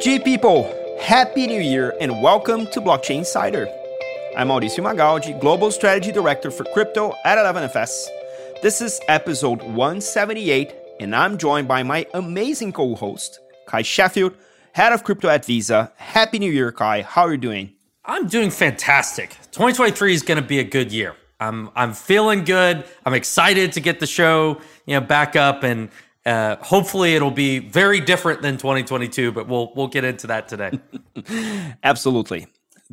FG people, Happy New Year and welcome to Blockchain Insider. I'm Mauricio Magaldi, Global Strategy Director for crypto at 11FS. This is episode 178, and I'm joined by my amazing co host, Cuy Sheffield, Head of Crypto at Visa. Happy New Year, Cuy. How are you doing? I'm doing fantastic. 2023 is going to be a good year. I'm I'm feeling good. I'm excited to get the show, you know, back up and uh, hopefully it'll be very different than 2022, but we'll we'll get into that today. Absolutely.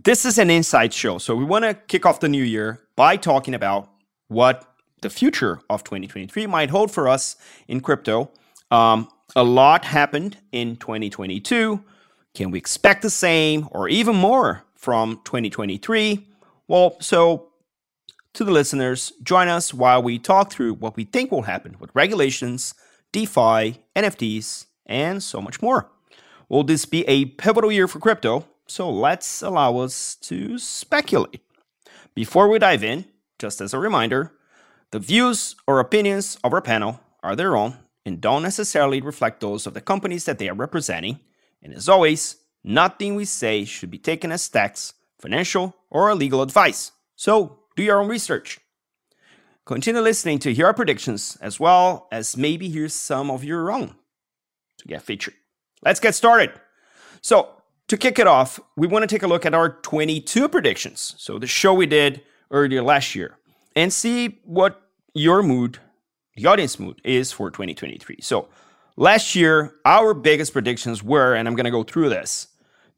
This is an inside show, so we want to kick off the new year by talking about what the future of 2023 might hold for us in crypto. Um, a lot happened in 2022. Can we expect the same or even more from 2023? Well, so to the listeners, join us while we talk through what we think will happen with regulations, DeFi, NFTs, and so much more. Will this be a pivotal year for crypto? So let's allow us to speculate. Before we dive in, just as a reminder, the views or opinions of our panel are their own and don't necessarily reflect those of the companies that they are representing. And as always, nothing we say should be taken as tax, financial, or legal advice. So do your own research. Continue listening to hear our predictions as well as maybe hear some of your own to get featured. Let's get started. So, to kick it off, we want to take a look at our 22 predictions. So, the show we did earlier last year and see what your mood, the audience mood, is for 2023. So, last year, our biggest predictions were, and I'm going to go through this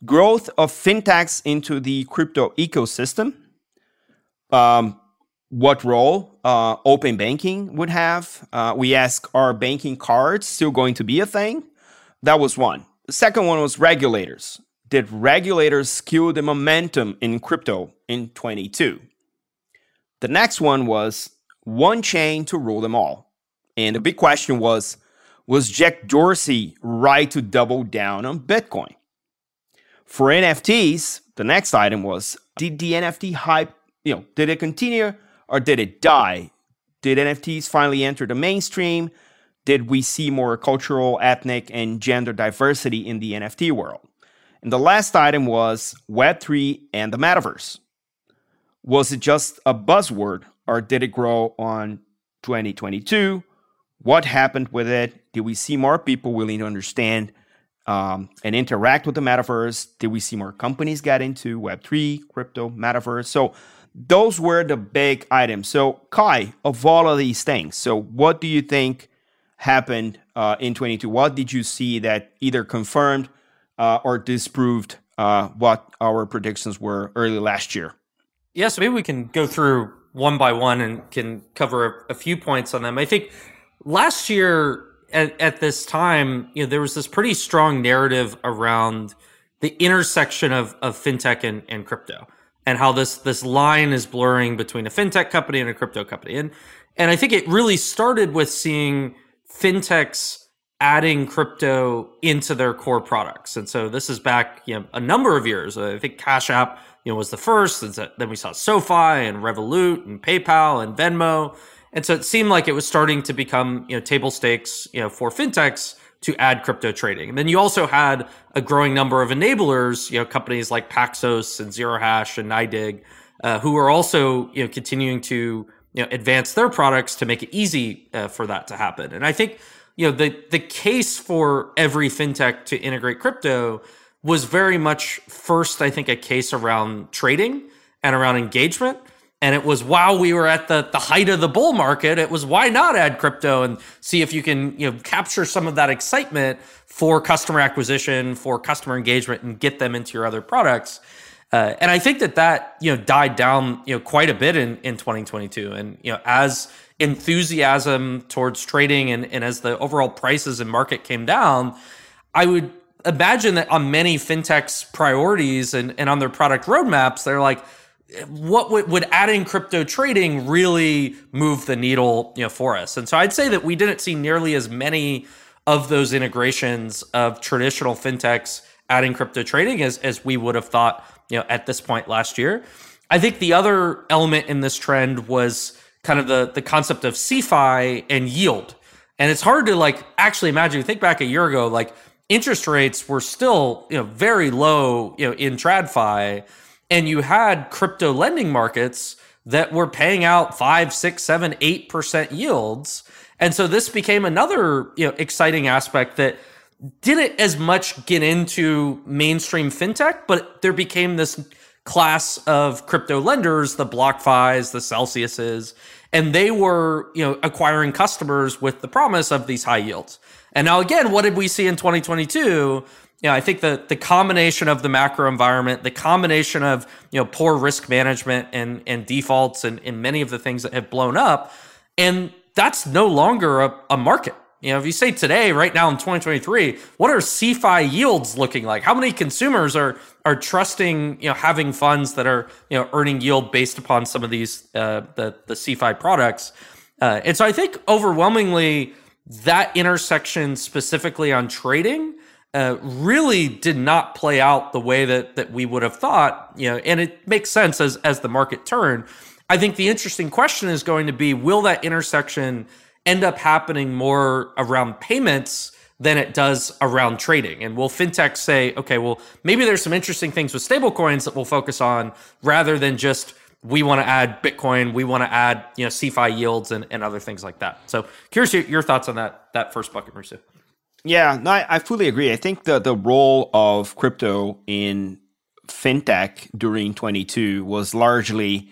growth of fintechs into the crypto ecosystem um, what role uh, open banking would have. Uh, we ask, are banking cards still going to be a thing? That was one. The second one was regulators. Did regulators skew the momentum in crypto in 22? The next one was one chain to rule them all. And the big question was, was Jack Dorsey right to double down on Bitcoin? For NFTs, the next item was, did the NFT hype you know, did it continue or did it die? Did NFTs finally enter the mainstream? Did we see more cultural, ethnic, and gender diversity in the NFT world? And the last item was Web3 and the metaverse. Was it just a buzzword or did it grow on 2022? What happened with it? Did we see more people willing to understand um, and interact with the metaverse? Did we see more companies get into Web3, crypto, metaverse? So those were the big items. So, Cuy, of all of these things, so what do you think happened uh, in 22? What did you see that either confirmed uh, or disproved uh, what our predictions were early last year? Yeah, so maybe we can go through one by one and can cover a, a few points on them. I think last year at, at this time, you know, there was this pretty strong narrative around the intersection of, of fintech and, and crypto and how this this line is blurring between a fintech company and a crypto company. And and I think it really started with seeing fintechs adding crypto into their core products. And so this is back, you know, a number of years. I think Cash App, you know, was the first. And then we saw SoFi and Revolut and PayPal and Venmo. And so it seemed like it was starting to become, you know, table stakes, you know, for fintechs to add crypto trading. And then you also had a growing number of enablers, you know, companies like Paxos and Zero Hash and NYDIG, uh, who are also, you know, continuing to, you know, advance their products to make it easy uh, for that to happen. And I think, you know, the, the case for every fintech to integrate crypto was very much first, I think, a case around trading and around engagement and it was while we were at the, the height of the bull market it was why not add crypto and see if you can you know capture some of that excitement for customer acquisition for customer engagement and get them into your other products. Uh, and i think that that you know died down you know quite a bit in, in 2022 and you know as enthusiasm towards trading and, and as the overall prices and market came down i would imagine that on many fintechs priorities and, and on their product roadmaps they're like what would, would adding crypto trading really move the needle you know for us? And so i'd say that we didn't see nearly as many of those integrations of traditional fintechs adding crypto trading as, as we would have thought you know at this point last year. I think the other element in this trend was kind of the the concept of CeFi and yield. And it's hard to like actually imagine think back a year ago like interest rates were still you know very low you know in TradFi, and you had crypto lending markets that were paying out five, six, seven, eight percent yields. And so this became another you know exciting aspect that didn't as much get into mainstream fintech, but there became this class of crypto lenders, the BlockFis, the Celsiuses, and they were, you know, acquiring customers with the promise of these high yields. And now again, what did we see in 2022? Yeah, I think the the combination of the macro environment, the combination of you know poor risk management and and defaults and, and many of the things that have blown up, and that's no longer a, a market. You know, if you say today, right now in 2023, what are CeFi yields looking like? How many consumers are are trusting, you know, having funds that are you know earning yield based upon some of these uh, the the CeFi products? Uh, and so I think overwhelmingly that intersection specifically on trading uh, really did not play out the way that that we would have thought. You know, and it makes sense as as the market turned. I think the interesting question is going to be: Will that intersection end up happening more around payments than it does around trading. And will fintech say, okay, well, maybe there's some interesting things with stablecoins that we'll focus on rather than just we want to add Bitcoin, we want to add, you know, CeFi yields and, and other things like that. So curious your, your thoughts on that that first bucket, Mauricio. Yeah, no, I, I fully agree. I think the the role of crypto in fintech during 22 was largely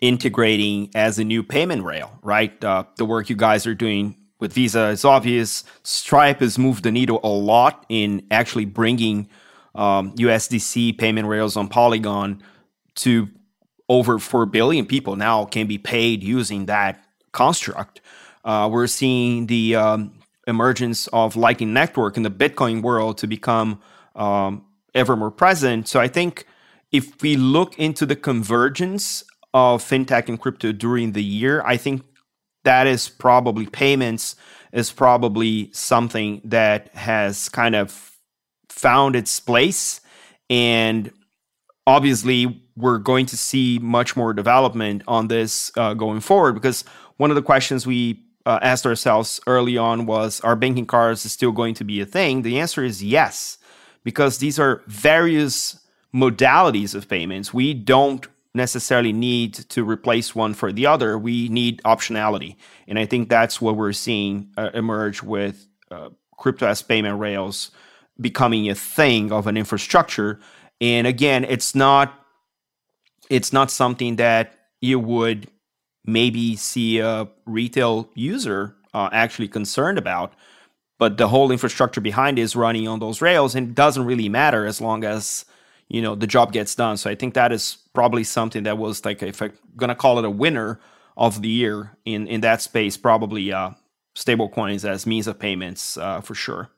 integrating as a new payment rail, right? Uh, the work you guys are doing with Visa is obvious. Stripe has moved the needle a lot in actually bringing um, USDC payment rails on Polygon to over 4 billion people now can be paid using that construct. Uh, we're seeing the um, emergence of Lightning Network in the Bitcoin world to become um, ever more present. So I think if we look into the convergence of fintech and crypto during the year, I think that is probably payments is probably something that has kind of found its place and obviously we're going to see much more development on this uh, going forward because one of the questions we uh, asked ourselves early on was are banking cards still going to be a thing the answer is yes because these are various modalities of payments we don't necessarily need to replace one for the other. We need optionality. And I think that's what we're seeing uh, emerge with uh, crypto as payment rails becoming a thing of an infrastructure. And again, it's not it's not something that you would maybe see a retail user uh, actually concerned about. But the whole infrastructure behind is running on those rails, and it doesn't really matter as long as you know the job gets done. So I think that is probably something that was like if I'm gonna call it a winner of the year in in that space, probably uh, stable coins as means of payments uh, for sure.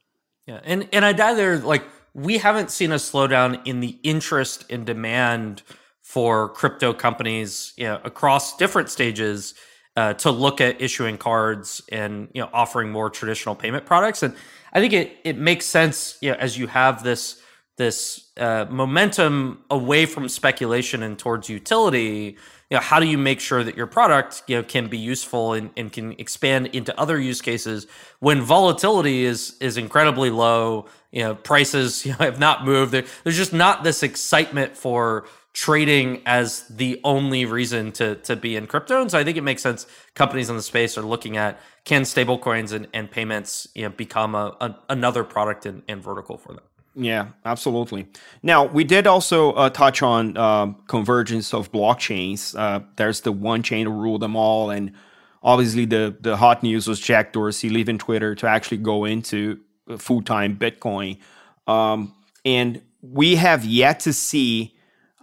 Yeah, and and I gather like we haven't seen a slowdown in the interest and demand for crypto companies you know, across different stages uh, to look at issuing cards and you know offering more traditional payment products. And I think it it makes sense you know, as you have this this uh, momentum away from speculation and towards utility you know how do you make sure that your product you know can be useful and, and can expand into other use cases when volatility is is incredibly low you know prices you know, have not moved there, there's just not this excitement for trading as the only reason to to be in crypto and so i think it makes sense companies in the space are looking at can stablecoins and, and payments you know become a, a another product and, and vertical for them yeah, absolutely. Now, we did also uh, touch on uh, convergence of blockchains. Uh, there's the one chain to rule them all. And obviously, the, the hot news was Jack Dorsey leaving Twitter to actually go into full time Bitcoin. Um, and we have yet to see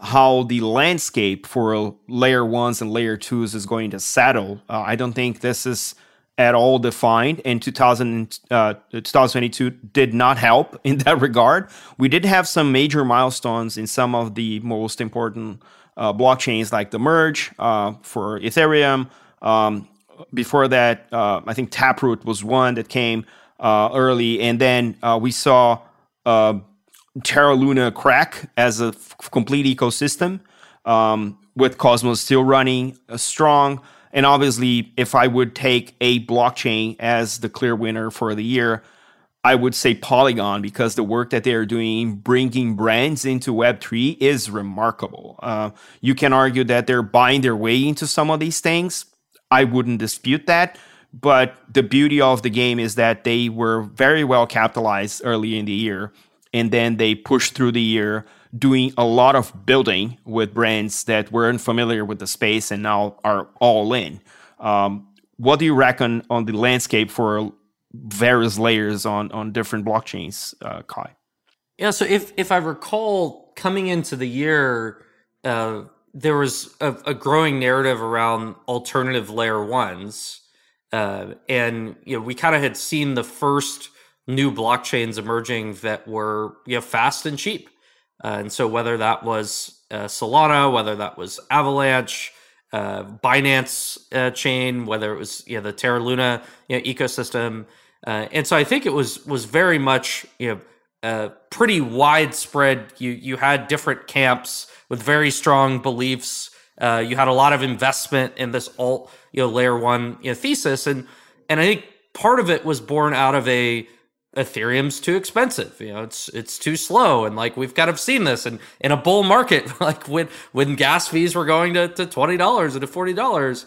how the landscape for layer ones and layer twos is going to settle. Uh, I don't think this is at all defined, and 2000, uh, 2022 did not help in that regard. We did have some major milestones in some of the most important uh, blockchains, like the merge uh, for Ethereum. Um, before that, uh, I think Taproot was one that came uh, early, and then uh, we saw Terra Luna crack as a f- complete ecosystem um, with Cosmos still running strong. And obviously, if I would take a blockchain as the clear winner for the year, I would say Polygon because the work that they are doing bringing brands into Web3 is remarkable. Uh, you can argue that they're buying their way into some of these things. I wouldn't dispute that. But the beauty of the game is that they were very well capitalized early in the year. And then they pushed through the year doing a lot of building with brands that weren't familiar with the space and now are all in. Um, what do you reckon on the landscape for various layers on on different blockchains, uh, Cuy? Yeah, so if if I recall, coming into the year, uh, there was a, a, growing narrative around alternative layer ones, uh, and you know we kind of had seen the first new blockchains emerging that were you know fast and cheap, uh, and so whether that was uh, Solana, whether that was Avalanche. Uh, Binance uh, chain, whether it was you know, the Terra Luna you know, ecosystem, uh, and so I think it was was very much you know uh, pretty widespread. You you had different camps with very strong beliefs. You had a lot of investment in this alt you know layer one you know, thesis, and and I think part of it was born out of a Ethereum's too expensive. You know, it's it's too slow, and like we've kind of seen this, and in a bull market, like when when gas fees were going to, to twenty dollars and to forty dollars,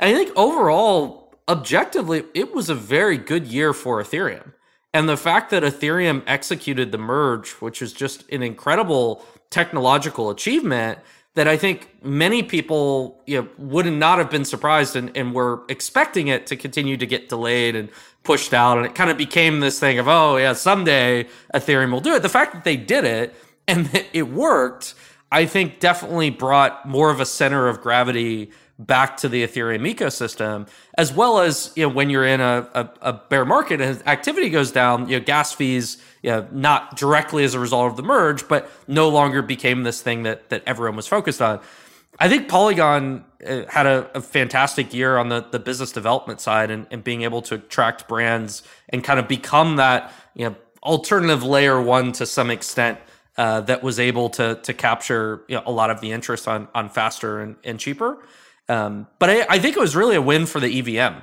I think overall objectively, it was a very good year for Ethereum. And the fact that Ethereum executed the merge, which is just an incredible technological achievement that I think many people you know, would not have been surprised and, and were expecting it to continue to get delayed and pushed out. And it kind of became this thing of, oh, yeah, someday Ethereum will do it. The fact that they did it and that it worked, I think definitely brought more of a center of gravity back to the Ethereum ecosystem, as well as you know when you're in a, a, a bear market and activity goes down, you know gas fees, you know, not directly as a result of the merge, but no longer became this thing that that everyone was focused on. I think Polygon uh, had a, a, fantastic year on the, the business development side and, and being able to attract brands and kind of become that you know alternative layer one to some extent uh, that was able to to capture you know, a lot of the interest on on faster and, and cheaper. Um, but I, I, think it was really a win for the EVM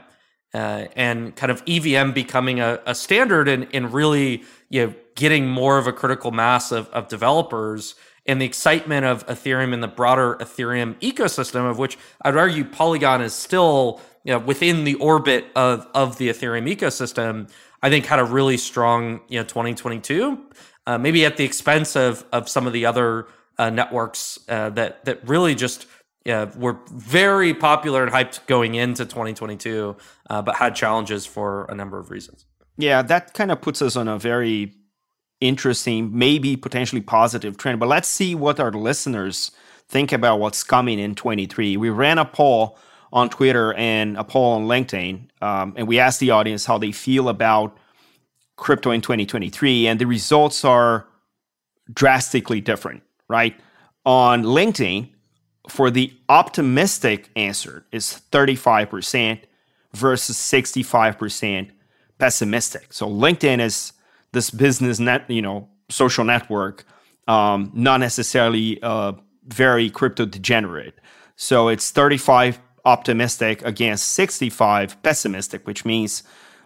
uh, and kind of EVM becoming a, a standard and, and, really you know getting more of a critical mass of, of developers and the excitement of Ethereum and the broader Ethereum ecosystem, of which I'd argue Polygon is still you know, within the orbit of, of the Ethereum ecosystem, I think had a really strong you know 2022, uh, maybe at the expense of of some of the other uh, networks uh, that that really just yeah, were very popular and hyped going into 2022, uh, but had challenges for a number of reasons. Yeah, that kind of puts us on a very interesting, maybe potentially positive trend. But let's see what our listeners think about what's coming in 23. We ran a poll on Twitter and a poll on LinkedIn, um, and we asked the audience how they feel about crypto in 2023, and the results are drastically different, right? On LinkedIn, for the optimistic answer is 35% versus 65% pessimistic. So LinkedIn is this business net, you know, social network, um, not necessarily uh, very crypto degenerate. So it's 35 optimistic against 65 pessimistic, which means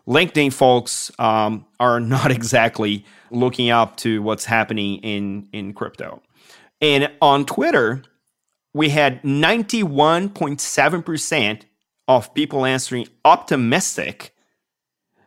LinkedIn folks um, are not exactly looking up to what's happening in in crypto. And on Twitter, we had 91.7% of people answering optimistic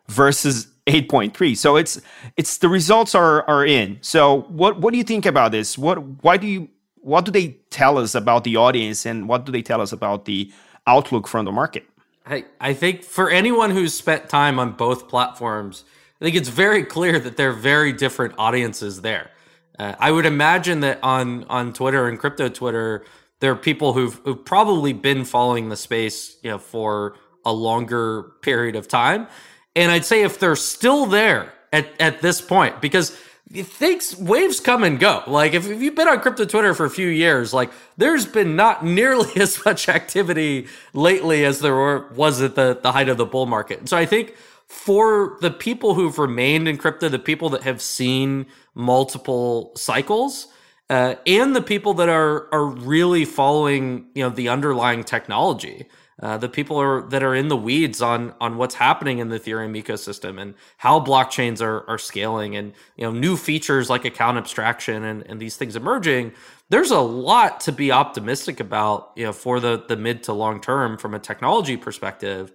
versus 8.3 so it's it's the results are are in. So what what do you think about this? What why do you what do they tell us about the audience and what do they tell us about the outlook from the market? I, I think for anyone who's spent time on both platforms i think it's very clear that they're very different audiences there. Uh, i would imagine that on on twitter and crypto twitter there are people who've, who've probably been following the space, you know, for a longer period of time. And I'd say if they're still there at, at this point, because things waves come and go. Like if, if you've been on crypto Twitter for a few years, like there's been not nearly as much activity lately as there were, was at the, the height of the bull market. And so I think for the people who've remained in crypto, the people that have seen multiple cycles, uh, and the people that are are really following you know the underlying technology. uh, the people are that are in the weeds on on what's happening in the Ethereum ecosystem and how blockchains are are scaling and you know new features like account abstraction and, and these things emerging. There's a lot to be optimistic about, you know, for the the mid to long term from a technology perspective.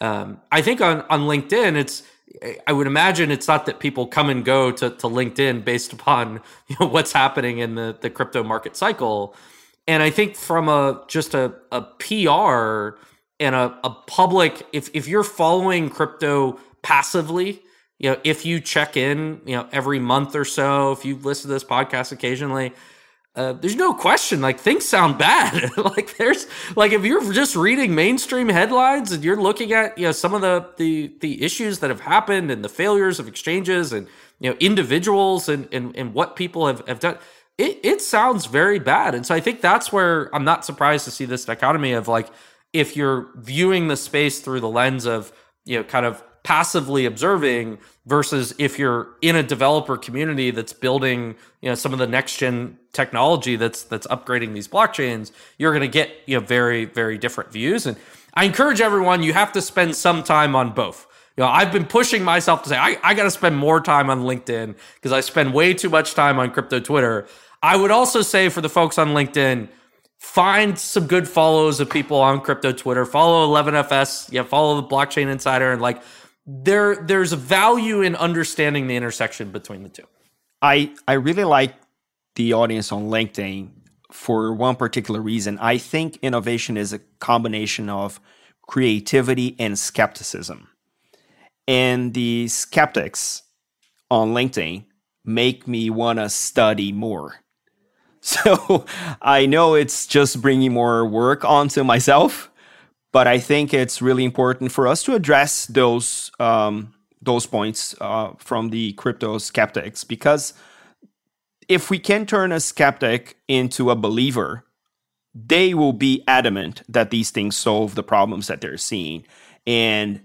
Um, I think on on LinkedIn, it's I would imagine it's not that people come and go to, to LinkedIn based upon you know what's happening in the, the crypto market cycle. And I think from a just a, a PR and a, a public, if if you're following crypto passively, you know, if you check in, you know, every month or so, if you listen to this podcast occasionally, uh, there's no question like things sound bad. Like there's like if you're just reading mainstream headlines and you're looking at you know some of the the the issues that have happened and the failures of exchanges and you know individuals and and, and what people have, have done it, it sounds very bad. And so i think that's where i'm not surprised to see this dichotomy of like if you're viewing the space through the lens of you know kind of passively observing versus if you're in a developer community that's building you know some of the next gen technology that's that's upgrading these blockchains you're going to get you know very very different views. And i encourage everyone you have to spend some time on both. You know i've been pushing myself to say i, I got to spend more time on linkedin because i spend way too much time on crypto twitter. I would also say for the folks on linkedin find some good follows of people on crypto twitter. Follow 11fs yeah follow the blockchain insider and like there there's a value in understanding the intersection between the two. I I really like the audience on LinkedIn for one particular reason. I think innovation is a combination of creativity and skepticism. And the skeptics on LinkedIn make me want to study more. So I know it's just bringing more work onto myself but I think it's really important for us to address those um, those points uh, from the crypto skeptics because if we can turn a skeptic into a believer, they will be adamant that these things solve the problems that they're seeing. And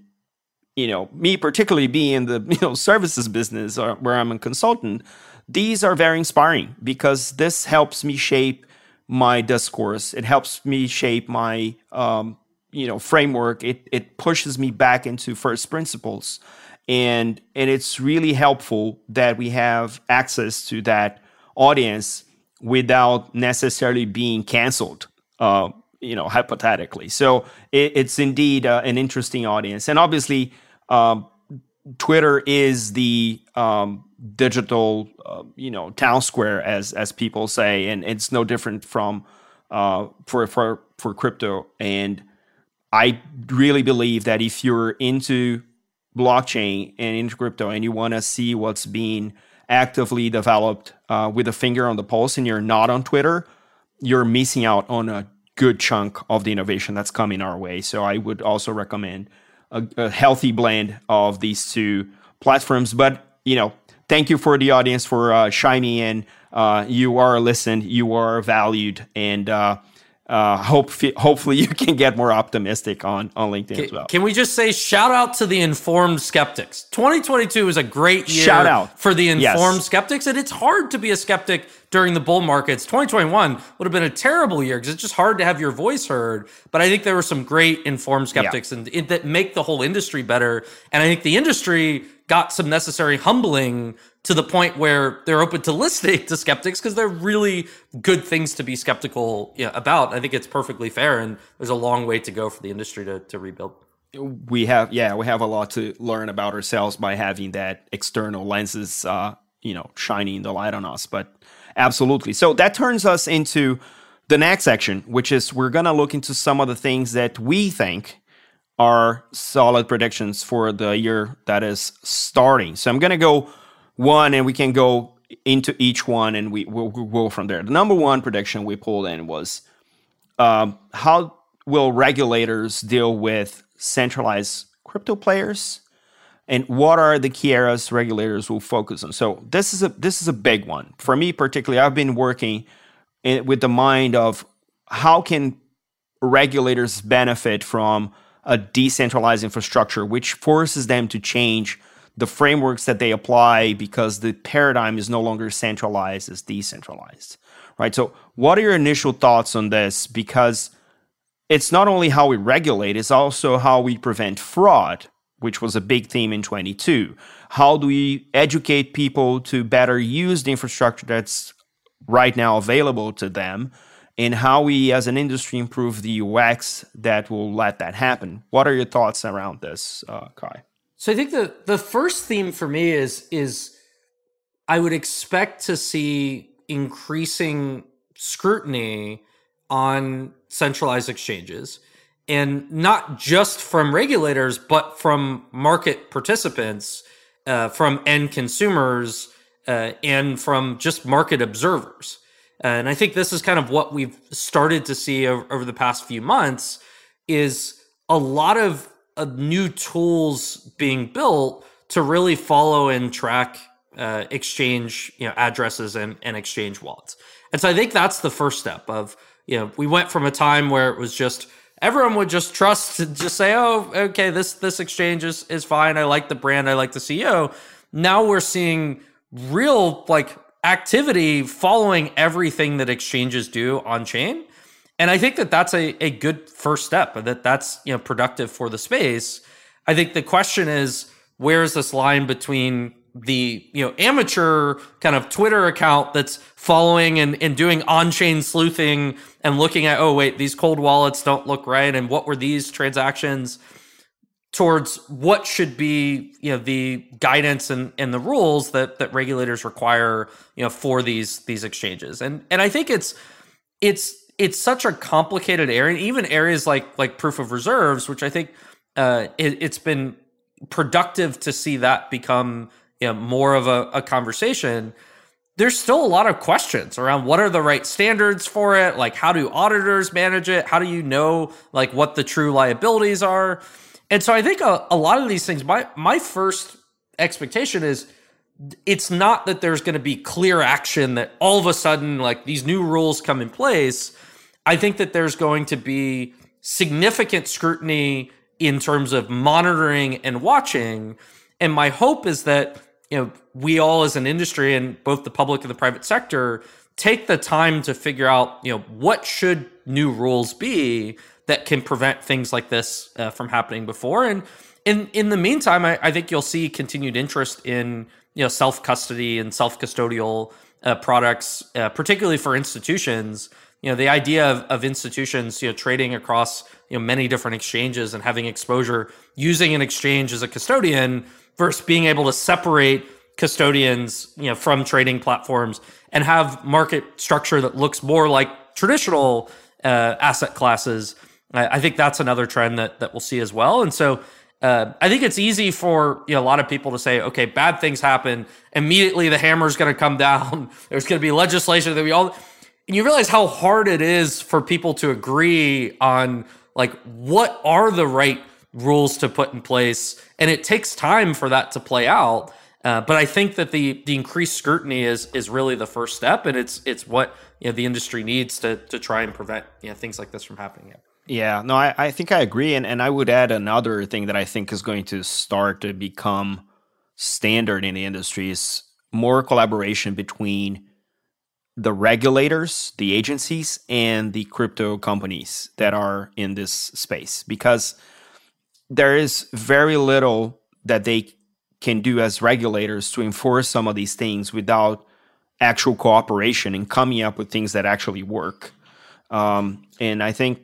you know, me particularly being in the you know services business or where I'm a consultant, these are very inspiring because this helps me shape my discourse. It helps me shape my um, you know framework it it pushes me back into first principles. And and it's really helpful that we have access to that audience without necessarily being canceled uh, you know hypothetically. So it, it's indeed uh, an interesting audience. And obviously um, twitter is the um, digital uh, you know town square as as people say. And it's no different from uh, for for for crypto. And I really believe that if you're into blockchain and into crypto and you want to see what's being actively developed uh, with a finger on the pulse and you're not on Twitter, you're missing out on a good chunk of the innovation that's coming our way. So I would also recommend a, a healthy blend of these two platforms. But, you know, thank you for the audience for uh, chiming in. Uh, you are listened, you are valued, and uh, hope hopefully you can get more optimistic on on LinkedIn can, as well. Can we just say shout out to the informed skeptics? 2022 is a great year shout out. for the informed yes. skeptics, and it's hard to be a skeptic during the bull markets. 2021 would have been a terrible year because it's just hard to have your voice heard. But I think there were some great informed skeptics yeah. and it, that make the whole industry better. And I think the industry got some necessary humbling to the point where they're open to listening to skeptics because they're really good things to be skeptical you know, about. I think it's perfectly fair, and there's a long way to go for the industry to, to rebuild. We have, yeah, we have a lot to learn about ourselves by having that external lenses, uh, you know, shining the light on us. But absolutely. So that turns us into the next section, which is we're going to look into some of the things that we think are solid predictions for the year that is starting. So I'm going to go one, and we can go into each one, and we will we'll go from there. The number one prediction we pulled in was um, how will regulators deal with centralized crypto players, and what are the key areas regulators will focus on? So this is a this is a big one for me, particularly. I've been working in, with the mind of how can regulators benefit from a decentralized infrastructure, which forces them to change the frameworks that they apply because the paradigm is no longer centralized, it's decentralized. Right. So, what are your initial thoughts on this? Because it's not only how we regulate, it's also how we prevent fraud, which was a big theme in 22. How do we educate people to better use the infrastructure that's right now available to them? And how we as an industry improve the UX that will let that happen. What are your thoughts around this, uh, Cuy? So I think the the first theme for me is is I would expect to see increasing scrutiny on centralized exchanges and not just from regulators but from market participants uh, from end consumers uh, and from just market observers and i think this is kind of what we've started to see over, over the past few months is a lot of uh, new tools being built to really follow and track uh, exchange you know addresses and, and exchange wallets. And so i think that's the first step of you know we went from a time where it was just everyone would just trust to just say oh okay this this exchange is, is fine. I like the brand. I like the ceo now we're seeing real like activity following everything that exchanges do on chain. And i think that that's a, a good first step that that's you know productive for the space. I think the question is where is this line between the you know amateur kind of Twitter account that's following and, and doing on-chain sleuthing and looking at oh wait these cold wallets don't look right and what were these transactions towards what should be you know the guidance and, and the rules that that regulators require you know for these these exchanges. And and I think it's it's it's such a complicated area even areas like like proof of reserves which I think uh, it, it's been productive to see that become you know, more of a, a conversation, there's still a lot of questions around what are the right standards for it? Like how do auditors manage it? How do you know like what the true liabilities are and so i think a, a lot of these things my my first expectation is it's not that there's going to be clear action that all of a sudden like these new rules come in place. I think that there's going to be significant scrutiny in terms of monitoring and watching. And my hope is that you know, we all as an industry and both the public and the private sector take the time to figure out, you know, what should new rules be that can prevent things like this uh, from happening before. And in in the meantime, I, I, think you'll see continued interest in you know self custody and self custodial uh, products, uh, particularly for institutions. You know, the idea of, of institutions, you know, trading across you know many different exchanges and having exposure using an exchange as a custodian versus being able to separate custodians, you know, from trading platforms and have market structure that looks more like traditional uh, asset classes. I, I, think that's another trend that that we'll see as well. And so uh, I think it's easy for you know, a lot of people to say, okay, bad things happen. Immediately, the hammer's going to come down. There's going to be legislation that we all. And you realize how hard it is for people to agree on like what are the right rules to put in place, and it takes time for that to play out. Uh, but I think that the the increased scrutiny is is really the first step, and it's it's what you know the industry needs to to try and prevent you know things like this from happening. Yeah, no, I, I think I agree, and and I would add another thing that I think is going to start to become standard in the industry is more collaboration between the regulators, the agencies, and the crypto companies that are in this space because there is very little that they can do as regulators to enforce some of these things without actual cooperation and coming up with things that actually work. Um, and I think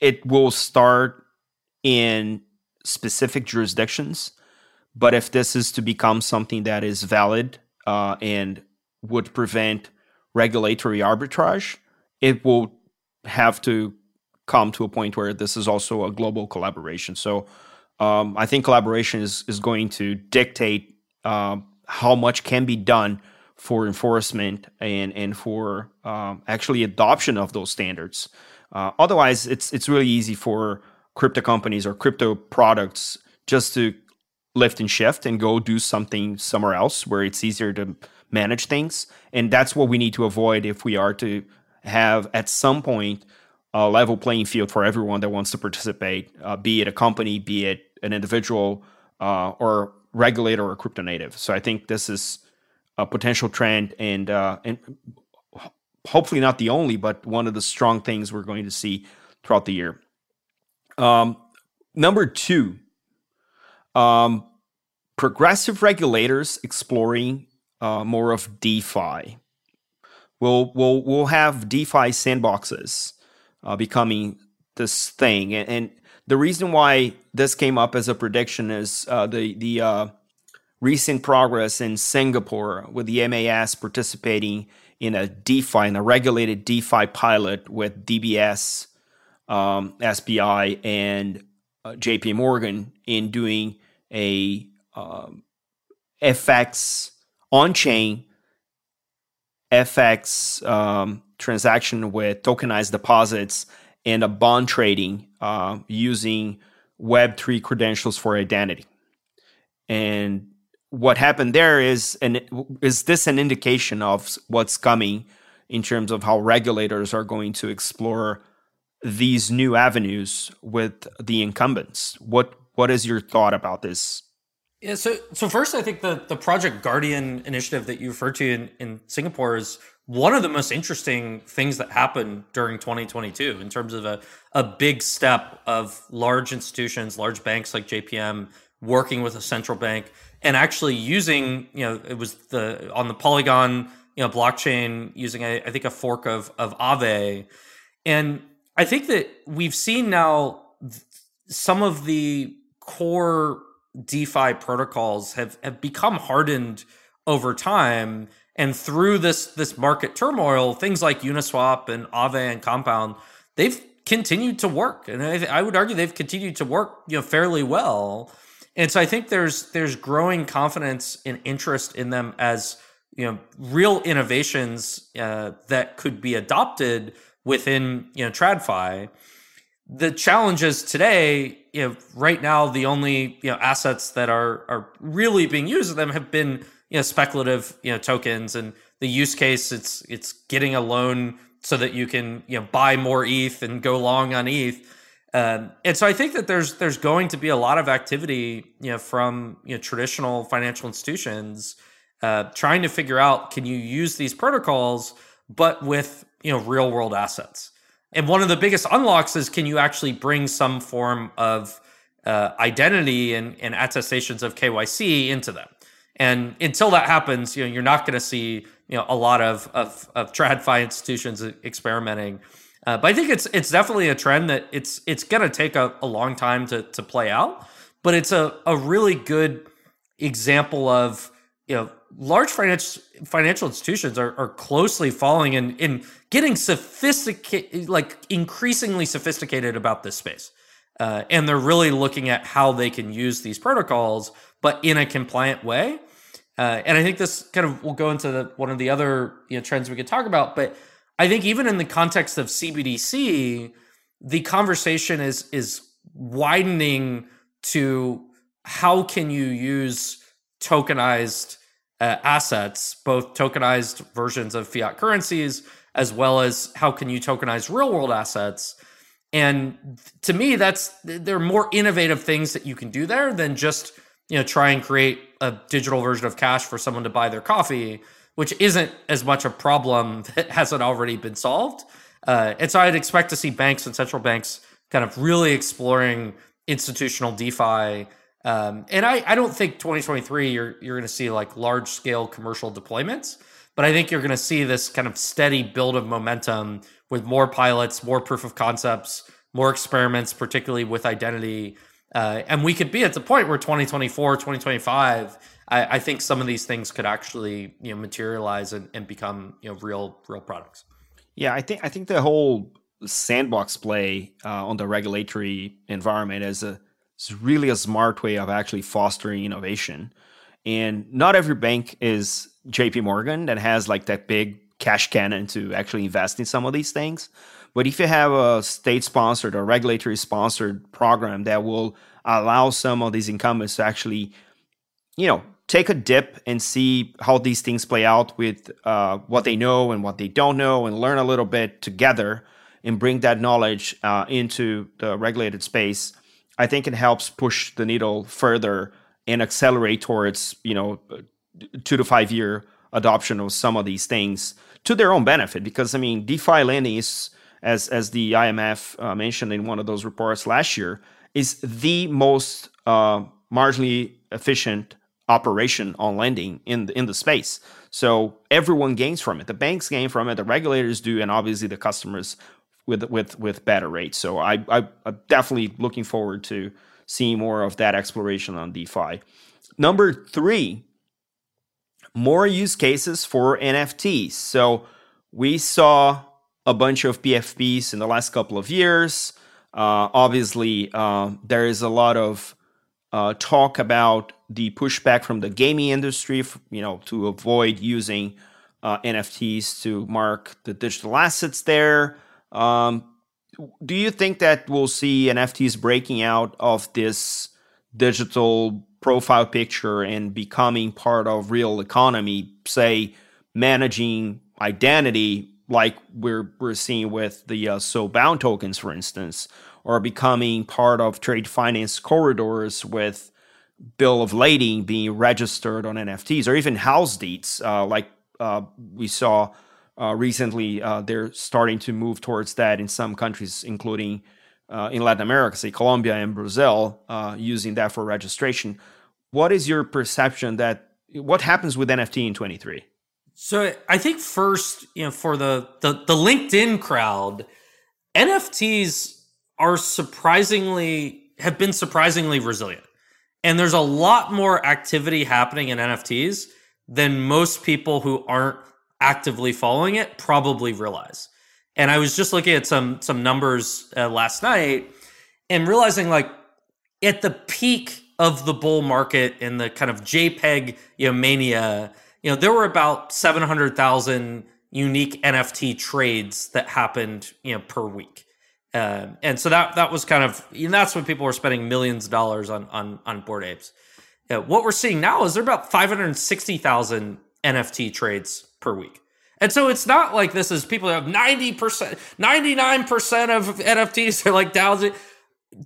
it will start in specific jurisdictions. But if this is to become something that is valid uh, and would prevent regulatory arbitrage, it will have to come to a point where this is also a global collaboration. So um, I think collaboration is is going to dictate uh, how much can be done for enforcement and and for um, actually adoption of those standards. Uh, otherwise, it's it's really easy for crypto companies or crypto products just to lift and shift and go do something somewhere else where it's easier to manage things. And that's what we need to avoid if we are to have at some point a level playing field for everyone that wants to participate, uh, be it a company, be it an individual, uh, or regulator or crypto native. So I think this is a potential trend, and uh, and hopefully not the only, but one of the strong things we're going to see throughout the year. Um, number two, um, progressive regulators exploring uh, more of DeFi. We'll we'll we'll have DeFi sandboxes uh, becoming this thing, and, and, the reason why this came up as a prediction is uh, the the uh, recent progress in Singapore with the MAS participating in a DeFi, in a regulated DeFi pilot with DBS, um, SBI, and uh, JP Morgan in doing a um, FX on chain FX um, transaction with tokenized deposits and a bond trading uh, using Web3 credentials for identity. And what happened there is, and is this an indication of what's coming in terms of how regulators are going to explore these new avenues with the incumbents? What what is your thought about this? Yeah, so so first, I think the the Project Guardian initiative that you referred to in, in Singapore is one of the most interesting things that happened during 2022 in terms of a, a big step of large institutions, large banks like JPM working with a central bank and actually using, you know, it was the on the Polygon, you know, blockchain using a, I think a fork of of Aave. And I think that we've seen now some of the core DeFi protocols have, have become hardened over time. And through this this market turmoil, things like Uniswap and Aave and Compound, they've continued to work, and I, I, would argue they've continued to work, you know, fairly well. And so I think there's there's growing confidence and interest in them as you know real innovations uh, that could be adopted within you know TradFi the challenges today, you know, right now the only you know assets that are are really being used of them have been you know speculative you know tokens, and the use case it's it's getting a loan so that you can you know buy more ETH and go long on ETH. Um, and so I think that there's there's going to be a lot of activity you know from you know traditional financial institutions uh, trying to figure out can you use these protocols but with you know real world assets. And one of the biggest unlocks is can you actually bring some form of uh, identity and, and attestations of KYC into them? And until that happens, you know, you're not going to see you know a lot of of, of TradFi institutions experimenting. Uh, but I think it's it's definitely a trend that it's it's going to take a, a long time to to play out. But it's a a really good example of you know large financial financial institutions are, are closely following and in getting sophisticated like increasingly sophisticated about this space uh, and they're really looking at how they can use these protocols but in a compliant way uh, and i think this kind of will go into the, one of the other you know trends we could talk about but i think even in the context of cbdc the conversation is is widening to how can you use tokenized uh, assets, both tokenized versions of fiat currencies, as well as how can you tokenize real world assets. And to me, that's there are more innovative things that you can do there than just you know try and create a digital version of cash for someone to buy their coffee, which isn't as much a problem that hasn't already been solved. Uh, and so I'd expect to see banks and central banks kind of really exploring institutional DeFi um, and I, I don't think 2023 you're you're going to see like large scale commercial deployments, but I think you're going to see this kind of steady build of momentum with more pilots, more proof of concepts, more experiments, particularly with identity. Uh, and we could be at the point where 2024, 2025, I, I, think some of these things could actually you know materialize and, and become you know real real products. Yeah, I think I think the whole sandbox play uh, on the regulatory environment is a it's really a smart way of actually fostering innovation. And not every bank is JP Morgan that has like that big cash cannon to actually invest in some of these things. But if you have a state sponsored or regulatory sponsored program that will allow some of these incumbents to actually, you know, take a dip and see how these things play out with uh, what they know and what they don't know and learn a little bit together and bring that knowledge uh, into the regulated space I think it helps push the needle further and accelerate towards you know two to five year adoption of some of these things to their own benefit. Because I mean, DeFi lending is as as the IMF uh, mentioned in one of those reports last year, is the most uh, marginally efficient operation on lending in the, in the space. So everyone gains from it. The banks gain from it, the regulators do, and obviously the customers with with with better rates. So I, I I'm definitely looking forward to seeing more of that exploration on DeFi. Number three, more use cases for NFTs. So we saw a bunch of PFPs in the last couple of years. Uh, obviously, uh, there is a lot of uh, talk about the pushback from the gaming industry, you know, to avoid using uh, NFTs to mark the digital assets there. Um, do you think that we'll see NFTs breaking out of this digital profile picture and becoming part of real economy, say managing identity like we're we're seeing with the uh, soulbound tokens, for instance, or becoming part of trade finance corridors with bill of lading being registered on NFTs, or even house deeds, uh, like uh, we saw uh, recently. Uh, they're starting to move towards that in some countries, including uh, in Latin America, say Colombia and Brazil, using that for registration. What is your perception that what happens with NFT in 23? So I think first, you know, for the, the the LinkedIn crowd, NFTs are surprisingly have been surprisingly resilient. And there's a lot more activity happening in NFTs than most people who aren't actively following it probably realize. And I was just looking at some some numbers uh, last night and realizing like at the peak of the bull market in the kind of JPEG you know, mania you know, there were about 700,000 unique NFT trades that happened, you know, per week. Uh, and so that that was kind of and that's when people were spending millions of dollars on on on bored apes. Uh, what we're seeing now is there are about 560,000 NFT trades per week. And so it's not like this is people have 90%, 99% of NFTs are like down.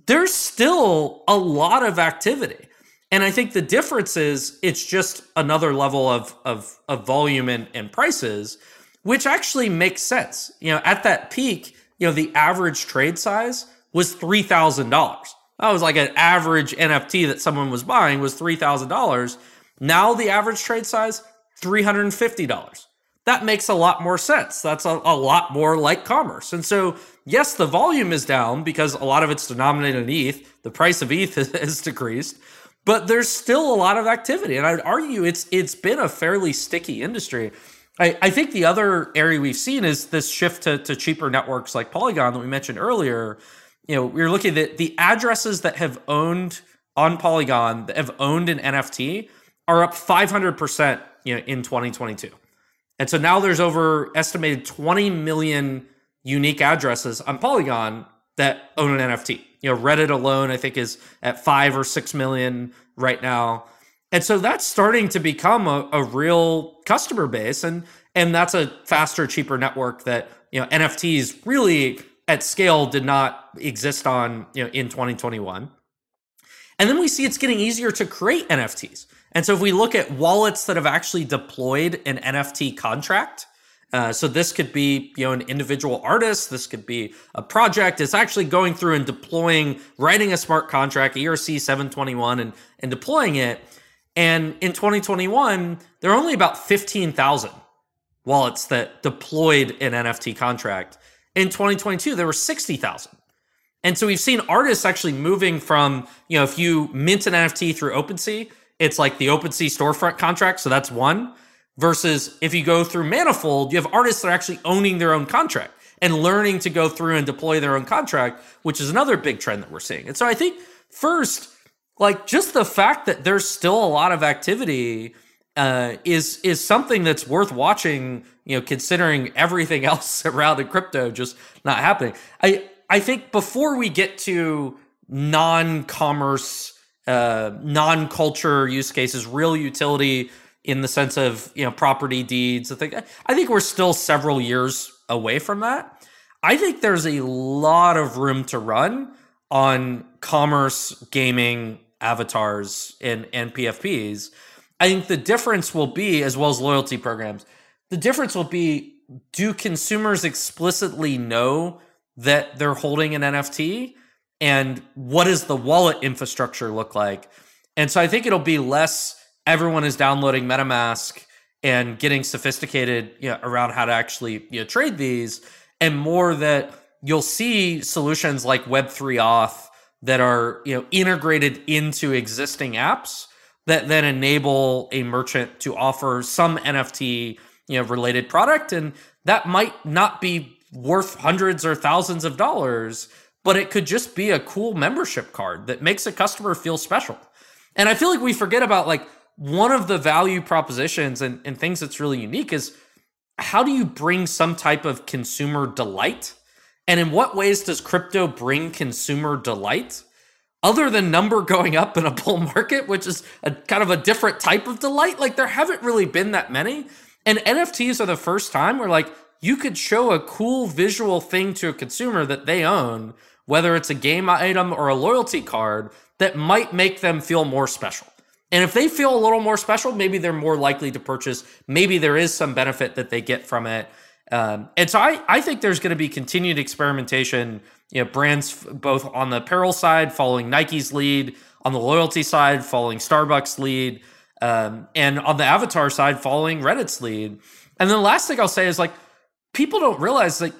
There's still a lot of activity. And I think the difference is it's just another level of of, of volume and, and prices, which actually makes sense. You know, at that peak, you know, the average trade size was three thousand dollars. That was like an average NFT that someone was buying was three thousand dollars. Now the average trade size three hundred and fifty dollars. That makes a lot more sense. That's a, a lot more like commerce. And so, yes, the volume is down because a lot of it's denominated in ETH. The price of ETH has decreased but there's still a lot of activity. And i'd argue it's it's been a fairly sticky industry. I, I think the other area we've seen is this shift to, to cheaper networks like polygon that we mentioned earlier. You know we are looking at the addresses that have owned on polygon that have owned an nft are up 500% you know in 2022 and so now there's over estimated 20 million unique addresses on polygon that own an nft you know, Reddit alone, I think, is at five or six million right now. And so that's starting to become a, a real customer base. And and that's a faster, cheaper network that, you know, NFTs really at scale did not exist on, you know, in 2021. And then we see it's getting easier to create NFTs. And so if we look at wallets that have actually deployed an NFT contract, uh, so this could be, you know, an individual artist. This could be a project. It's actually going through and deploying, writing a smart contract, ERC 721, and and deploying it. And in 2021, there are only about 15,000 wallets that deployed an NFT contract. In 2022, there were 60,000. And so we've seen artists actually moving from, you know, if you mint an NFT through OpenSea, it's like the OpenSea storefront contract. So that's one Versus if you go through Manifold, you have artists that are actually owning their own contract and learning to go through and deploy their own contract, which is another big trend that we're seeing. And so I think first, like just the fact that there's still a lot of activity uh, is is something that's worth watching. You know, considering everything else around in crypto just not happening. I I think before we get to non-commerce, uh, non-culture use cases, real utility in the sense of you know property deeds. I think I think we're still several years away from that. I think there's a lot of room to run on commerce, gaming, avatars, and and PFPs. I think the difference will be, as well as loyalty programs, the difference will be do consumers explicitly know that they're holding an NFT? And what does the wallet infrastructure look like? And so I think it'll be less everyone is downloading MetaMask and getting sophisticated you know, around how to actually you know, trade these, and more that you'll see solutions like Web3 Auth that are you know integrated into existing apps that then enable a merchant to offer some NFT you know related product, and that might not be worth hundreds or thousands of dollars, but it could just be a cool membership card that makes a customer feel special. And I feel like we forget about like one of the value propositions and, and things that's really unique is how do you bring some type of consumer delight? And in what ways does crypto bring consumer delight? Other than number going up in a bull market, which is a kind of a different type of delight, like there haven't really been that many. And NFTs are the first time where like you could show a cool visual thing to a consumer that they own, whether it's a game item or a loyalty card, that might make them feel more special. And if they feel a little more special, maybe they're more likely to purchase. Maybe there is some benefit that they get from it. Um, and so I, I think there's going to be continued experimentation. You know, brands both on the apparel side following Nike's lead, on the loyalty side following Starbucks lead, um, and on the avatar side following Reddit's lead. And then the last thing I'll say is like people don't realize like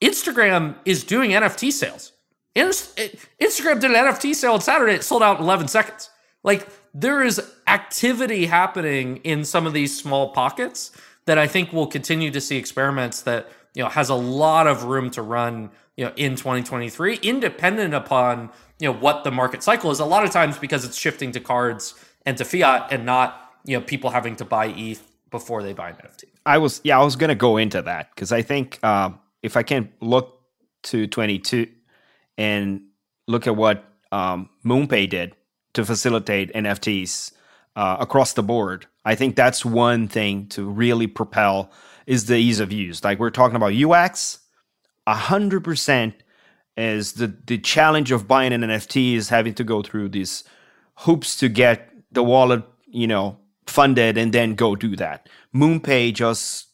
Instagram is doing NFT sales. Instagram did an NFT sale on Saturday. It sold out in 11 seconds. Like there is activity happening in some of these small pockets that I think we'll continue to see experiments that you know has a lot of room to run you know in 2023 independent upon you know what the market cycle is a lot of times because it's shifting to cards and to fiat and not you know people having to buy ETH before they buy an NFT. I was yeah I was to go into that because I think uh, if I can look to 22 and look at what um, MoonPay did to facilitate NFTs uh, across the board. I think that's one thing to really propel is the ease of use. Like we're talking about UX, hundred percent is the the challenge of buying an NFT is having to go through these hoops to get the wallet, you know, funded and then go do that. MoonPay just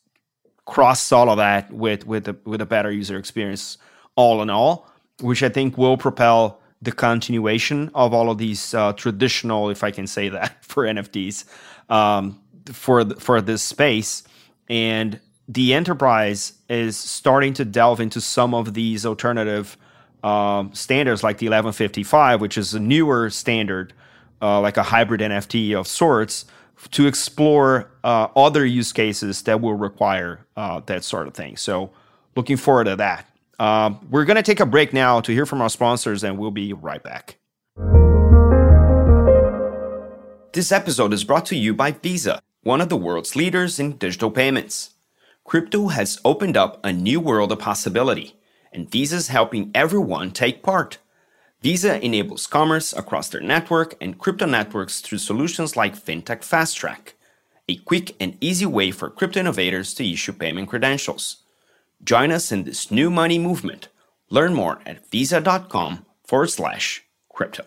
crossed all of that with with a with a better user experience all in all, which I think will propel the continuation of all of these uh, traditional, if I can say that, for NFTs um, for for this space, and the enterprise is starting to delve into some of these alternative um, standards, like the 1155, which is a newer standard, uh, like a hybrid NFT of sorts, to explore uh, other use cases that will require uh, that sort of thing. So, looking forward to that. Um, we're going to take a break now to hear from our sponsors, and we'll be right back. This episode is brought to you by Visa, one of the world's leaders in digital payments. Crypto has opened up a new world of possibility, and Visa is helping everyone take part. Visa enables commerce across their network and crypto networks through solutions like FinTech Fast Track, a quick and easy way for crypto innovators to issue payment credentials. Join us in this new money movement. Learn more at visa.com forward slash crypto.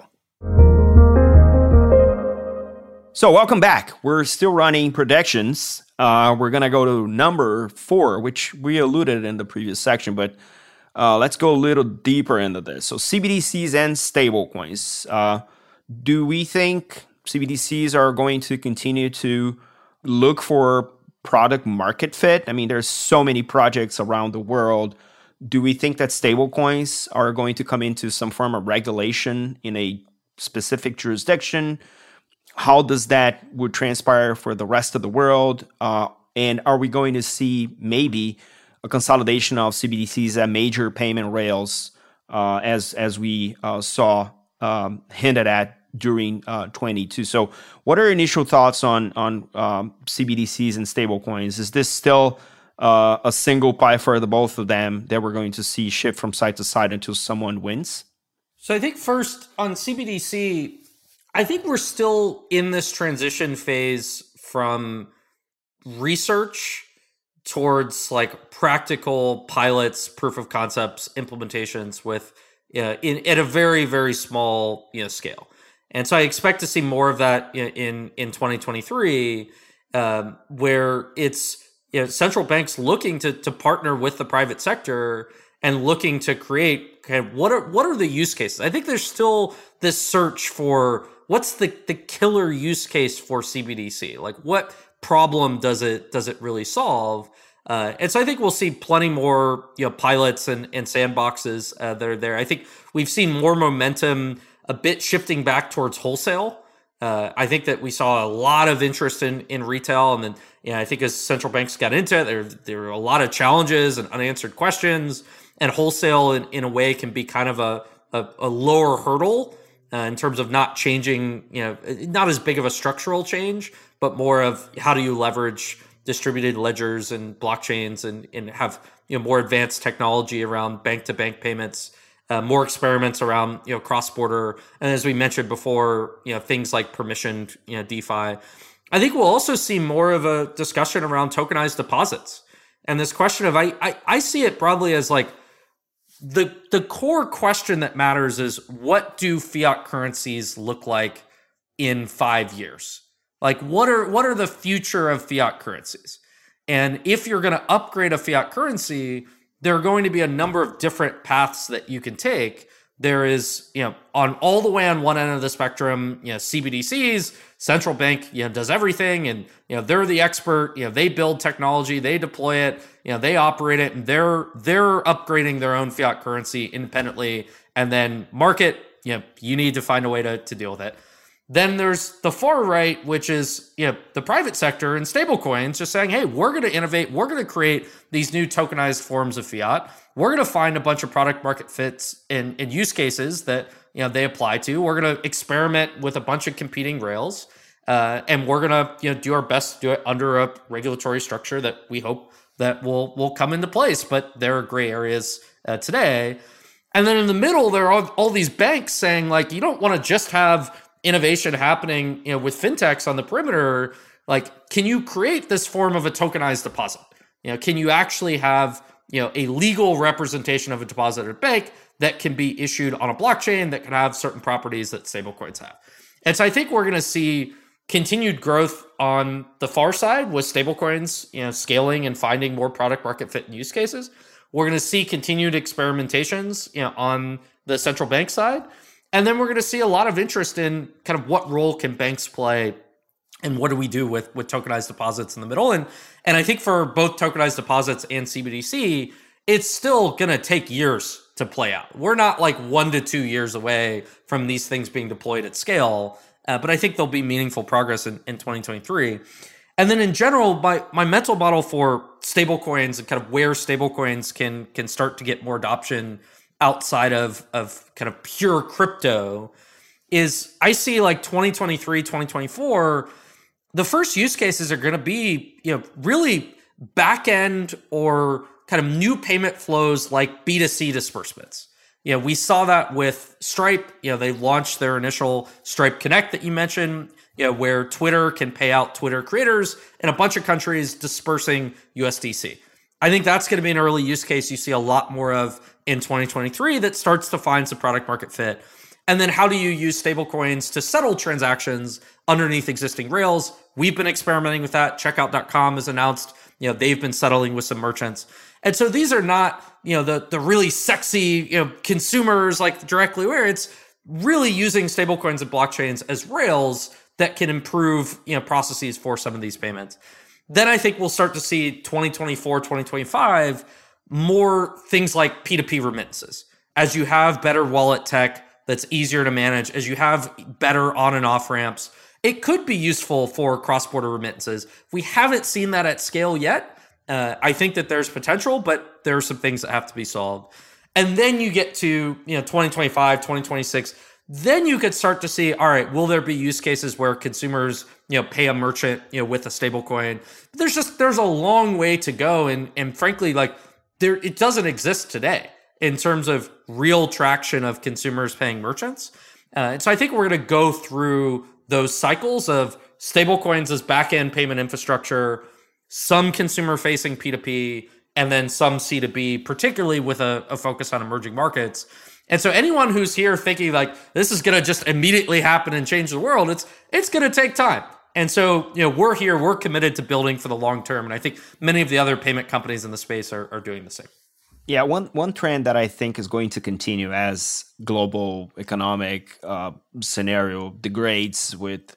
So, welcome back. We're still running predictions. Uh, we're going to go to number four, which we alluded in the previous section, but uh, let's go a little deeper into this. So, CBDCs and stablecoins. Uh, do we think CBDCs are going to continue to look for product market fit? I mean, there's so many projects around the world. Do we think that stablecoins are going to come into some form of regulation in a specific jurisdiction? How does that would transpire for the rest of the world? Uh, and are we going to see maybe a consolidation of CBDCs at major payment rails, uh, as as we uh, saw um, hinted at during uh, 22. So, what are initial thoughts on on um, CBDCs and stablecoins? Is this still uh, a single pie for the both of them that we're going to see shift from side to side until someone wins? So, I think first on CBDC, I think we're still in this transition phase from research towards like practical pilots, proof of concepts, implementations with uh, in at a very very small you know scale. And so I expect to see more of that in in, in 2023, um, where it's you know, central banks looking to to partner with the private sector and looking to create kind of what are what are the use cases. I think there's still this search for what's the the killer use case for CBDC. Like what problem does it does it really solve? Uh, and so I think we'll see plenty more you know pilots and, and sandboxes uh, that are there. I think we've seen more momentum a bit shifting back towards wholesale. Uh, I think that we saw a lot of interest in, in retail, and then you know, I think as central banks got into it, there there were a lot of challenges and unanswered questions, and wholesale in, in a way can be kind of a a, a lower hurdle uh, in terms of not changing, you know, not as big of a structural change, but more of how do you leverage distributed ledgers and blockchains and and have you know more advanced technology around bank to bank payments uh, more experiments around you know cross border, and as we mentioned before, you know things like permissioned you know DeFi. I think we'll also see more of a discussion around tokenized deposits and this question of I, I I see it broadly as like the the core question that matters is what do fiat currencies look like in five years? Like what are what are the future of fiat currencies? And if you're going to upgrade a fiat currency, there are going to be a number of different paths that you can take. There is, you know, on all the way on one end of the spectrum, you know, CBDCs, central bank, you know, does everything and, you know, they're the expert, you know, they build technology, they deploy it, you know, they operate it and they're they're upgrading their own fiat currency independently and then market, you know, you need to find a way to to deal with it. Then there's the far right, which is you know, the private sector and stablecoins just saying, hey, we're going to innovate. We're going to create these new tokenized forms of fiat. We're going to find a bunch of product market fits and, and use cases that you know they apply to. We're going to experiment with a bunch of competing rails. Uh, and we're gonna you know do our best to do it under a regulatory structure that we hope that will will come into place. But there are gray areas uh, today, and then in the middle there are all, all these banks saying like you don't want to just have innovation happening, you know, with fintechs on the perimeter, like can you create this form of a tokenized deposit? You know, can you actually have, you know, a legal representation of a deposit at a bank that can be issued on a blockchain that can have certain properties that stablecoins have? And so I think we're going to see continued growth on the far side with stablecoins, you know, scaling and finding more product market fit and use cases. We're going to see continued experimentations, you know, on the central bank side. And then we're going to see a lot of interest in kind of what role can banks play and what do we do with with tokenized deposits in the middle and and I think for both tokenized deposits and CBDC it's still going to take years to play out. We're not like 1 to 2 years away from these things being deployed at scale, uh, but I think there'll be meaningful progress in, in 2023. And then in general, my my mental model for stablecoins and kind of where stablecoins can can start to get more adoption outside of of kind of pure crypto is I see like 2023, 2024, the first use cases are going to be, you know, really back end or kind of new payment flows like B2C disbursements. You know, we saw that with Stripe. You know, they launched their initial Stripe Connect that you mentioned, you know, where Twitter can pay out Twitter creators in a bunch of countries dispersing USDC. I think that's going to be an early use case you see a lot more of in 2023 that starts to find some product market fit. And then how do you use stablecoins to settle transactions underneath existing rails? We've been experimenting with that. Checkout.com has announced, you know, they've been settling with some merchants. And so these are not, you know, the the really sexy, you know, consumers like directly where it's really using stablecoins and blockchains as rails that can improve, you know, processes for some of these payments then I think we'll start to see 2024, 2025 more things like P2P remittances. As you have better wallet tech that's easier to manage, as you have better on and off ramps, it could be useful for cross border remittances. We haven't seen that at scale yet. Uh, I think that there's potential, but there are some things that have to be solved. And then you get to, you know, 2025, 2026 then you could start to see all right will there be use cases where consumers you know pay a merchant you know with a stable coin? There's just there's a long way to go. And and frankly like there it doesn't exist today in terms of real traction of consumers paying merchants. Uh, and so i think we're going to go through those cycles of stable coins as back-end payment infrastructure some consumer facing p2p and then some c2b particularly with a, a focus on emerging markets and so anyone who's here thinking like this is going to just immediately happen and change the world, it's it's going to take time. And so, you know, we're here, we're committed to building for the long term. And I think many of the other payment companies in the space are, are doing the same. Yeah, one one trend that I think is going to continue as global economic uh, scenario degrades with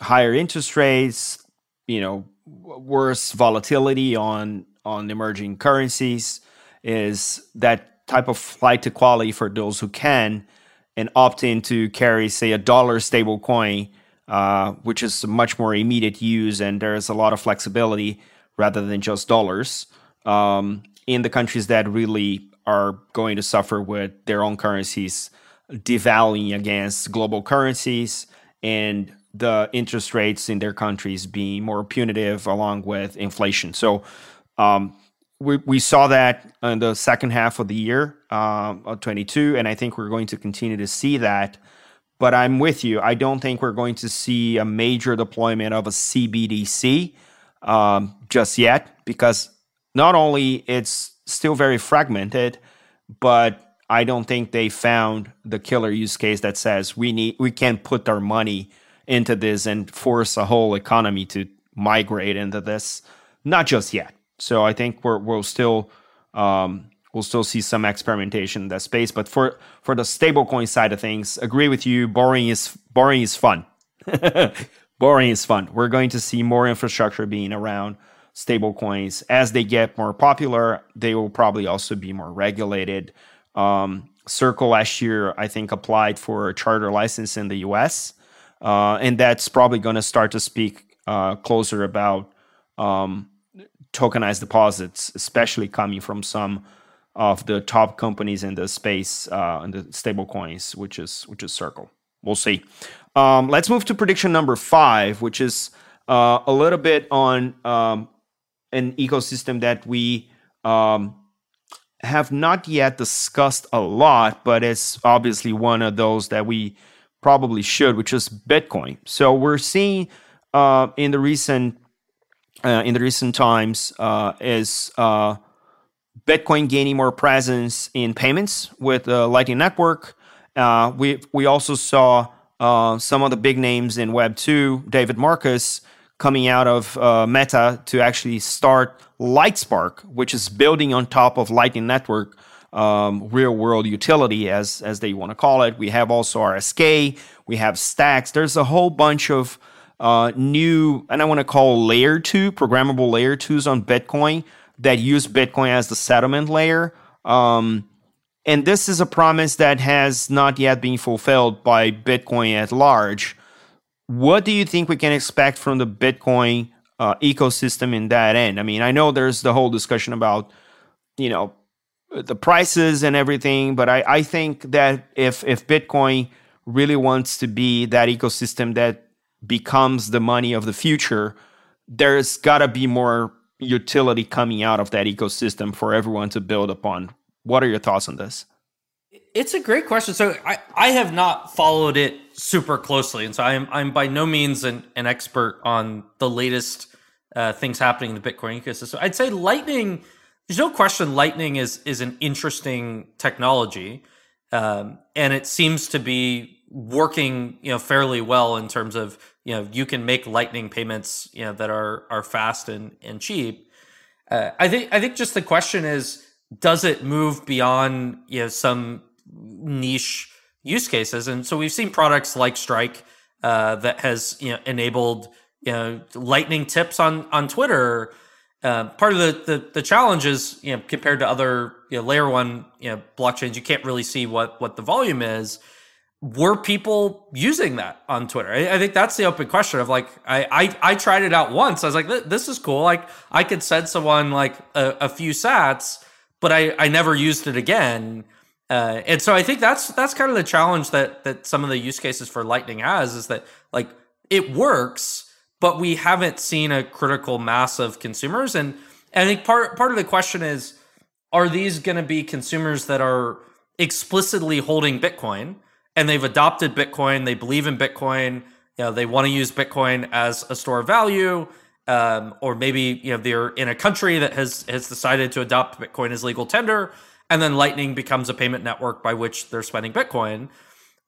higher interest rates, you know, worse volatility on on emerging currencies, is that type of flight to quality for those who can and opt in to carry, say, a dollar stable coin, uh, which is much more immediate use and there's a lot of flexibility rather than just dollars. Um, in the countries that really are going to suffer with their own currencies devaluing against global currencies and the interest rates in their countries being more punitive along with inflation. So um, we, we saw that in the second half of the year um, of 22, and I think we're going to continue to see that. But I'm with you. I don't think we're going to see a major deployment of a CBDC um, just yet because not only it's still very fragmented, but I don't think they found the killer use case that says we need we can't put our money into this and force a whole economy to migrate into this. Not just yet. So I think we're we'll still um, we'll still see some experimentation in that space. But for for the stablecoin side of things, agree with you. Borrowing is borrowing is fun. borrowing is fun. We're going to see more infrastructure being around stablecoins. As they get more popular, they will probably also be more regulated. Um, Circle last year, I think, applied for a charter license in the US. Uh, and that's probably going to start to speak uh, closer about um, tokenized deposits, especially coming from some of the top companies in the space uh, in the stable coins, which is which is Circle. We'll see. Um, let's move to prediction number five, which is uh, a little bit on um, an ecosystem that we um, have not yet discussed a lot, but it's obviously one of those that we probably should, which is Bitcoin. So we're seeing uh, in the recent uh, in the recent times uh, is uh, Bitcoin gaining more presence in payments with the Lightning Network. Uh, we we also saw uh, some of the big names in Web two, David Marcus coming out of uh, Meta to actually start Lightspark, which is building on top of Lightning Network, um, real world utility, as as they want to call it. We have also RSK, we have Stacks. There's a whole bunch of uh, new, and I want to call layer two, programmable layer twos on Bitcoin that use Bitcoin as the settlement layer. Um, and this is a promise that has not yet been fulfilled by Bitcoin at large. What do you think we can expect from the Bitcoin uh, ecosystem in that end? I mean, I know there's the whole discussion about, you know, the prices and everything, but I, I think that if if Bitcoin really wants to be that ecosystem that becomes the money of the future, there's got to be more utility coming out of that ecosystem for everyone to build upon. What are your thoughts on this? It's a great question. So I, I have not followed it super closely, and so I'm I'm by no means an, an expert on the latest uh, things happening in the Bitcoin ecosystem. So I'd say Lightning. There's no question Lightning is is an interesting technology, um, and it seems to be working you know fairly well in terms of you know you can make Lightning payments you know that are are fast and and cheap. Uh, I think I think just the question is does it move beyond you know some niche use cases. And so we've seen products like Strike uh, that has you know enabled you know lightning tips on on Twitter. Uh, part of the, the, the challenge is you know compared to other you know, layer one you know blockchains, you can't really see what what the volume is. Were people using that on Twitter? I, I think that's the open question of like I, I I tried it out once. I was like, this is cool. Like I could send someone like a, a few Sats, but I I never used it again. Uh, and so I think that's that's kind of the challenge that that some of the use cases for Lightning has is that like it works, but we haven't seen a critical mass of consumers. And, and I think part part of the question is, are these going to be consumers that are explicitly holding Bitcoin and they've adopted Bitcoin, they believe in Bitcoin, you know, they want to use Bitcoin as a store of value, um, or maybe you know they're in a country that has has decided to adopt Bitcoin as legal tender and then Lightning becomes a payment network by which they're spending Bitcoin?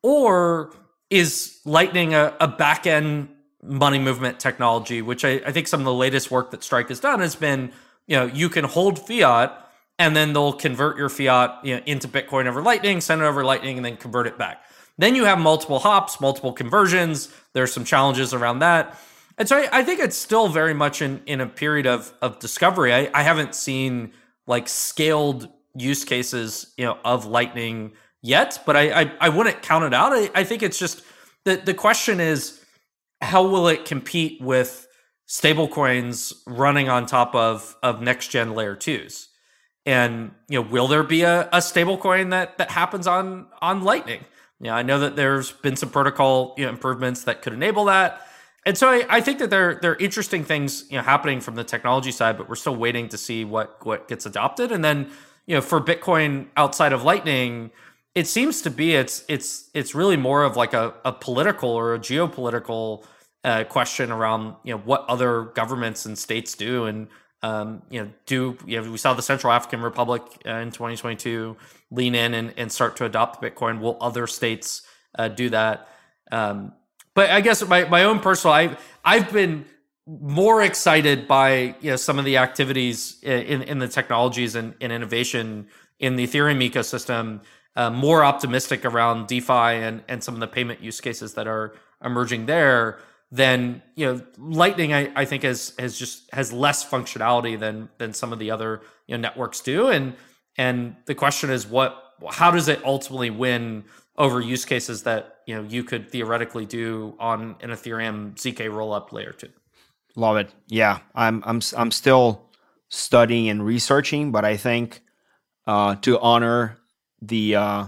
Or is Lightning a, a back end money movement technology, which I, I think some of the latest work that Strike has done has been, you know, you can hold fiat and then they'll convert your fiat you know, into Bitcoin over Lightning, send it over Lightning, and then convert it back. Then you have multiple hops, multiple conversions. There's some challenges around that. And so I, I think it's still very much in, in a period of, of discovery. I, I haven't seen like scaled use cases, you know, of Lightning yet, but I, I, I wouldn't count it out. I, I think it's just the, the question is how will it compete with stablecoins running on top of, of next gen layer twos? And you know, will there be a, a stablecoin that that happens on on Lightning? Yeah, I know that there's been some protocol you know, improvements that could enable that. And so I, I think that there there are interesting things you know happening from the technology side, but we're still waiting to see what what gets adopted. And then you know for Bitcoin outside of Lightning, it seems to be it's it's it's really more of like a, a political or a geopolitical uh, question around you know what other governments and states do and um, you know, do you know, we saw the Central African Republic uh, in 2022 lean in and, and start to adopt Bitcoin. Will other states uh, do that? Um, but I guess my, my own personal, I've I've been more excited by you know some of the activities in in the technologies and, and innovation in the Ethereum ecosystem. Uh, more optimistic around DeFi and and some of the payment use cases that are emerging there then you know lightning I, I think has has just has less functionality than than some of the other you know networks do. And and the question is what how does it ultimately win over use cases that you know you could theoretically do on an ethereum zk rollup layer 2 love it. Yeah i'm i'm i'm still studying and researching but i think uh, to honor the uh,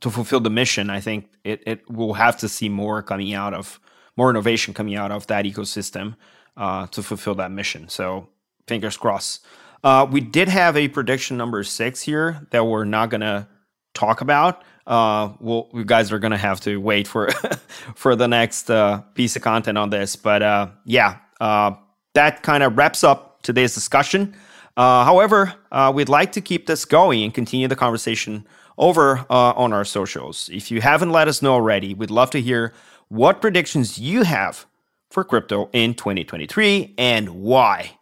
to fulfill the mission i think it, it will have to see more coming out of more innovation coming out of that ecosystem uh, to fulfill that mission. So fingers crossed. Uh, we did have a prediction number six here that we're not gonna talk about. Uh, well, you guys are gonna have to wait for for the next uh, piece of content on this. But uh, yeah, uh, that kind of wraps up today's discussion. Uh, however, uh, we'd like to keep this going and continue the conversation over on our socials. If you haven't let us know already, we'd love to hear what predictions you have for crypto in 2023 and why.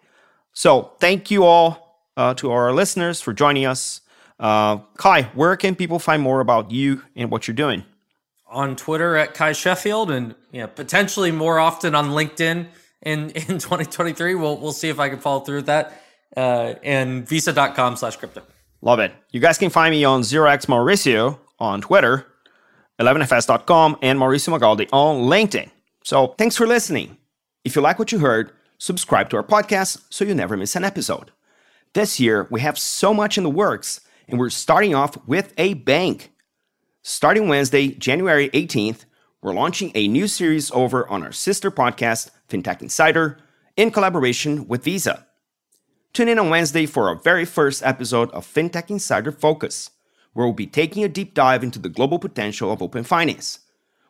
So, thank you all uh, to our listeners for joining us. Uh, Cuy, where can people find more about you and what you're doing? On Twitter at Cuy Sheffield, and potentially more often on LinkedIn in in 2023. We'll we'll see if I can follow through with that. Uh, and visa.com slash crypto. Love it. You guys can find me on 0x Mauricio on Twitter 11fs.com, and Mauricio Magaldi on LinkedIn. So thanks for listening. If you like what you heard, subscribe to our podcast so you never miss an episode. This year, we have so much in the works, and we're starting off with a bank. Starting Wednesday, January 18th, we're launching a new series over on our sister podcast, FinTech Insider, in collaboration with Visa. Tune in on Wednesday for our very first episode of FinTech Insider Focus where we'll be taking a deep dive into the global potential of open finance.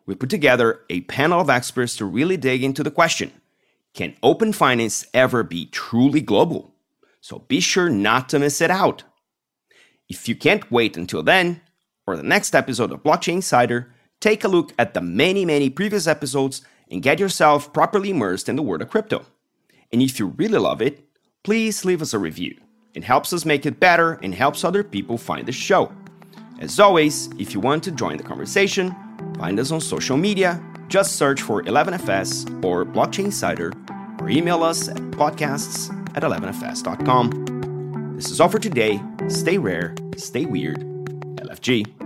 We put together a panel of experts to really dig into the question Can open finance ever be truly global? So be sure not to miss it out. If you can't wait until then, or the next episode of Blockchain Insider, take a look at the many, many previous episodes and get yourself properly immersed in the world of crypto. And if you really love it, please leave us a review. It helps us make it better and helps other people find the show. As always, if you want to join the conversation, find us on social media. Just search for 11FS or Blockchain Insider or email us at podcasts at 11fs.com. This is all for today. Stay rare, stay weird. LFG.